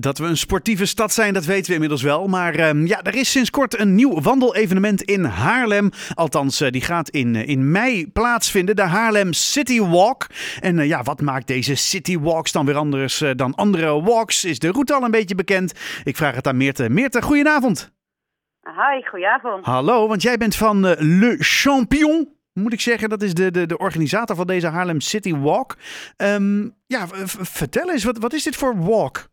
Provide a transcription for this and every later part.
Dat we een sportieve stad zijn, dat weten we inmiddels wel. Maar ehm, ja, er is sinds kort een nieuw wandelevenement in Haarlem. Althans, eh, die gaat in, eh, in mei plaatsvinden, de Haarlem City Walk. En eh, ja, wat maakt deze City Walks dan weer anders dan andere walks? Is de route al een beetje bekend? Ik vraag het aan Meerte. Meerte, goedenavond. Hi, goedenavond. Hallo, want jij bent van Le Champion. Moet ik zeggen, dat is de, de, de organisator van deze Haarlem City Walk. Ehm, ja, vertel eens, wat, wat is dit voor walk?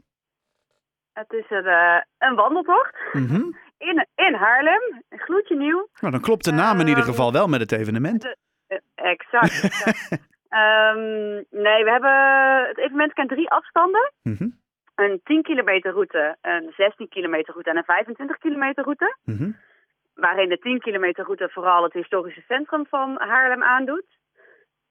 Het is een, eh, een wandeltocht Mhm. in, in Haarlem, een gloedje nieuw. Nou, dan klopt de naam in ieder Ehm, geval wel met het evenement. Eh, exact. exact. Ehm, nee, we hebben het evenement kent drie afstanden. Mhm, Een 10 kilometer route, een 16 kilometer route en een 25 kilometer route. mhm. Waarin de 10 kilometer route vooral het historische centrum van Haarlem aandoet.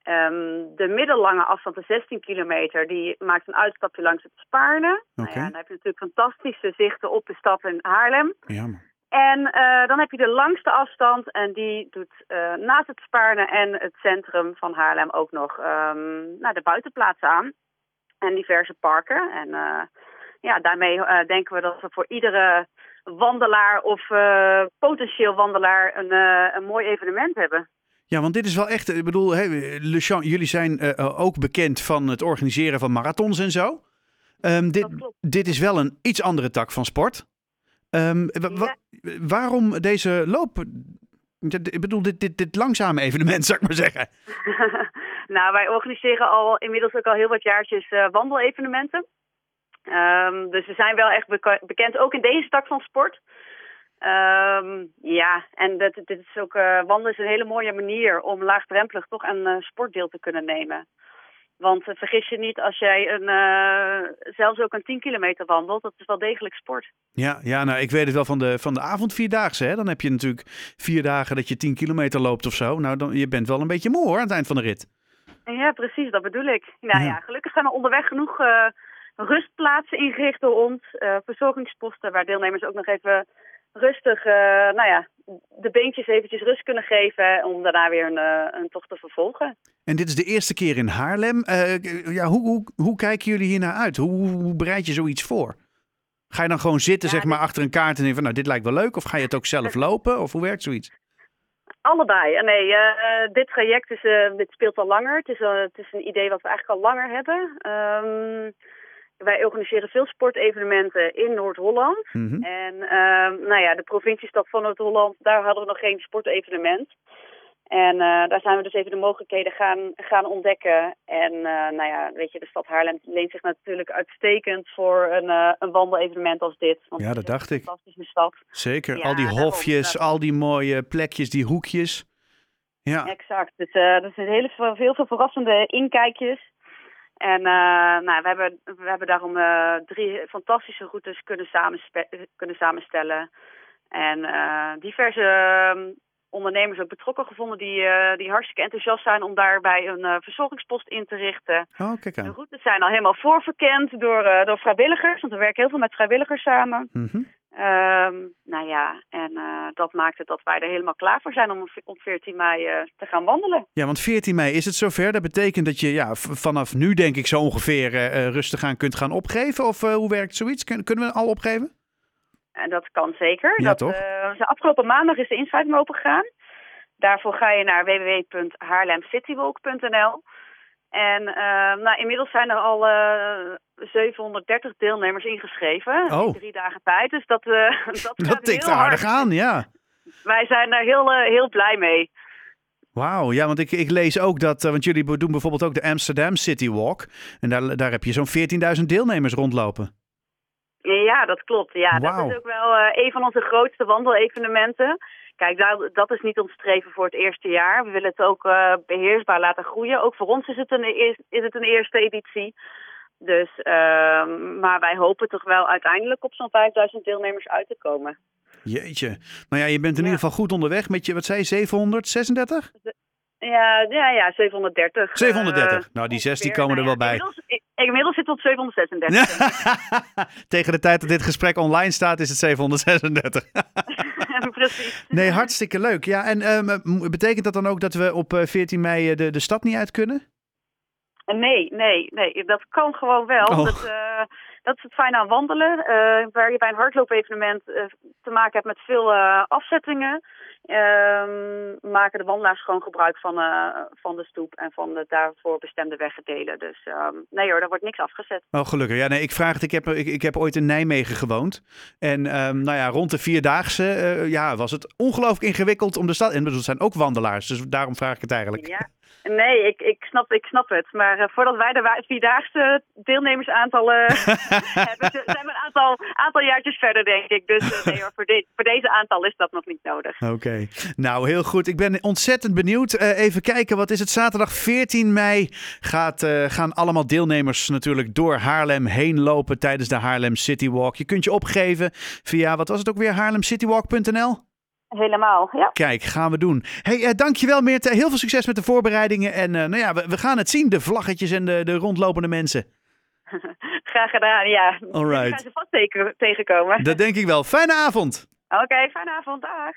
Ehm, de middellange afstand, de 16 kilometer, die maakt een uitstapje langs het Spaarne. Nou ja, dan heb je natuurlijk fantastische zichten op de stad in Haarlem. Ja, man. En eh, dan heb je de langste afstand en die doet eh, naast het Spaarne en het centrum van Haarlem ook nog ehm, nou, de buitenplaatsen aan. En diverse parken. En eh, ja, daarmee denken we dat we voor iedere wandelaar of potentieel wandelaar een, een mooi evenement hebben. Ja, want dit is wel echt, ik bedoel, Champ, jullie zijn eh, eh, ook bekend van het organiseren van marathons en zo. Ehm, dit, dit is wel een iets andere tak van sport. Ehm, wa- wa- waarom deze loop? Ik bedoel, dit, dit, dit langzame evenement, zou ik maar zeggen. nou, wij organiseren al inmiddels ook al heel wat jaartjes eh, wandelevenementen. Ehm, dus we zijn wel echt bekend, ook in deze tak van sport. Ehm, ja, en dat, dit is ook, eh, wandelen is een hele mooie manier om laagdrempelig toch een eh, sportdeel te kunnen nemen. Want eh, vergis je niet, als jij een, zelfs ook een 10 kilometer wandelt, dat is wel degelijk sport. Ja, ja nou, ik weet het wel van de, van de avondvierdaagse. Hè? Dan heb je natuurlijk vier dagen dat je 10 kilometer loopt of zo. Nou, dan, je bent wel een beetje moe hoor, aan het eind van de rit. Ja, precies, dat bedoel ik. Nou Ja. ja, gelukkig zijn er onderweg genoeg rustplaatsen ingericht door ons. verzorgingsposten waar deelnemers ook nog even rustig, eh, nou ja, de beentjes eventjes rust kunnen geven om daarna weer een, eh, een tocht te vervolgen. En dit is de eerste keer in Haarlem. Eh, ja, hoe, hoe, hoe kijken jullie hier naar uit? Hoe, hoe bereid je zoiets voor? Ga je dan gewoon zitten, Ja, zeg maar, dit- achter een kaart en denken van, nou, dit lijkt wel leuk? Of ga je het ook zelf lopen? Of hoe werkt zoiets? Allebei. Nee, dit traject is, dit speelt al langer. Het is, het is een idee wat we eigenlijk al langer hebben. Ehm, wij organiseren veel sportevenementen in Noord-Holland. Mhm. En ehm, nou ja, de provinciestad van Noord-Holland, daar hadden we nog geen sportevenement. En eh, daar zijn we dus even de mogelijkheden gaan, gaan ontdekken. En eh, nou ja, weet je, de stad Haarlem leent zich natuurlijk uitstekend voor een, eh, een wandelevenement als dit. Want Ja, dat dacht ik. fantastische stad. Zeker, Ja, al die hofjes, daarom. al die mooie plekjes, die hoekjes. Ja, Exact. Dus er zijn hele, veel- heel veel verrassende inkijkjes. En eh, nou, we, hebben, we hebben daarom eh, drie fantastische routes kunnen, kunnen samenstellen. En eh, diverse eh, ondernemers ook betrokken gevonden die, die hartstikke enthousiast zijn om daarbij een verzorgingspost in te richten. oh, kijk De routes zijn al helemaal voorverkend door, door vrijwilligers, want we werken heel veel met vrijwilligers samen. Mhm. Ehm, nou ja, en eh, dat maakt het dat wij er helemaal klaar voor zijn om op 14 mei eh, te gaan wandelen. Ja, want 14 mei is het zover. Dat betekent dat je ja, vanaf nu, denk ik, zo ongeveer eh, rustig aan kunt gaan opgeven. Of hoe werkt zoiets? Kun- kunnen we al opgeven? En dat kan zeker. Ja, dat, toch? de afgelopen maandag is de inschrijving open gegaan. Daarvoor ga je naar www.haarlemcitywalk.nl. En eh, nou, inmiddels zijn er al 730 deelnemers ingeschreven Oh. in drie dagen tijd. Dus dat, eh dat, Dat tikt heel aardig hard. aan, ja. Wij zijn daar heel, eh, heel blij mee. Wauw, ja, want ik, ik lees ook dat, eh, want jullie doen bijvoorbeeld ook de Amsterdam City Walk. En daar, daar heb je zo'n 14.000 deelnemers rondlopen. Ja, dat klopt. Ja, dat is ook wel een van onze grootste wandelevenementen. Kijk, daar, dat is niet ons streven voor het eerste jaar. We willen het ook eh, beheersbaar laten groeien. Ook voor ons is het een, eer- is het een eerste editie. Dus, ehm, maar wij hopen toch wel uiteindelijk op zo'n 5000 deelnemers uit te komen. Jeetje. Nou ja, je bent in Ja. ieder geval goed onderweg met je, wat zei je, 736? Ja, ja, ja 730. 730. eh, nou, die 16 ongeveer. komen er Nou wel bij. Inmiddels, zit het op 736. Tegen de tijd dat dit gesprek online staat, is het 736. Precies. nee, hartstikke leuk. Ja, en ehm, betekent dat dan ook dat we op eh, 14 mei eh, de, de stad niet uit kunnen? Nee, nee, nee, dat kan gewoon wel. Oh. Dat, eh, dat is het fijne aan wandelen. Uh, waar je bij een hardloopevenement uh, te maken hebt met veel afzettingen. Ehm, maken de wandelaars gewoon gebruik van, van de stoep en van de daarvoor bestemde weggedelen. Dus ehm, nee hoor, daar wordt niks afgezet. Oh, gelukkig. Ja, nee, ik vraag het. Ik heb, ik, ik heb ooit in Nijmegen gewoond. En um, nou ja, rond de vierdaagse ja, was het ongelooflijk ingewikkeld om de stad. En er zijn ook wandelaars, dus daarom vraag ik het eigenlijk. Ja. Nee, ik, ik, snap, ik snap het. Maar uh, voordat wij de vierdaagse deelnemersaantallen hebben, zijn we een aantal, aantal jaartjes verder, denk ik. Dus uh, nee hoor, voor, dit, voor deze aantal is dat nog niet nodig. Oké, nou heel goed. Ik ben ontzettend benieuwd. Uh, even kijken, wat is het? Zaterdag 14 mei gaat, gaan allemaal deelnemers natuurlijk door Haarlem heen lopen tijdens de Haarlem City Walk. Je kunt je opgeven via, wat was het ook weer, haarlemcitywalk.nl? Helemaal, ja. Kijk, gaan we doen. hey, uh, dankjewel Meerte. Heel veel succes met de voorbereidingen. En uh, nou ja, we, we, gaan het zien, de vlaggetjes en de, de rondlopende mensen. Graag gedaan, ja. Alright. gaan ze vast tegenkomen. Dat denk ik wel. Fijne avond. Oké, okay, fijne avond. Dag.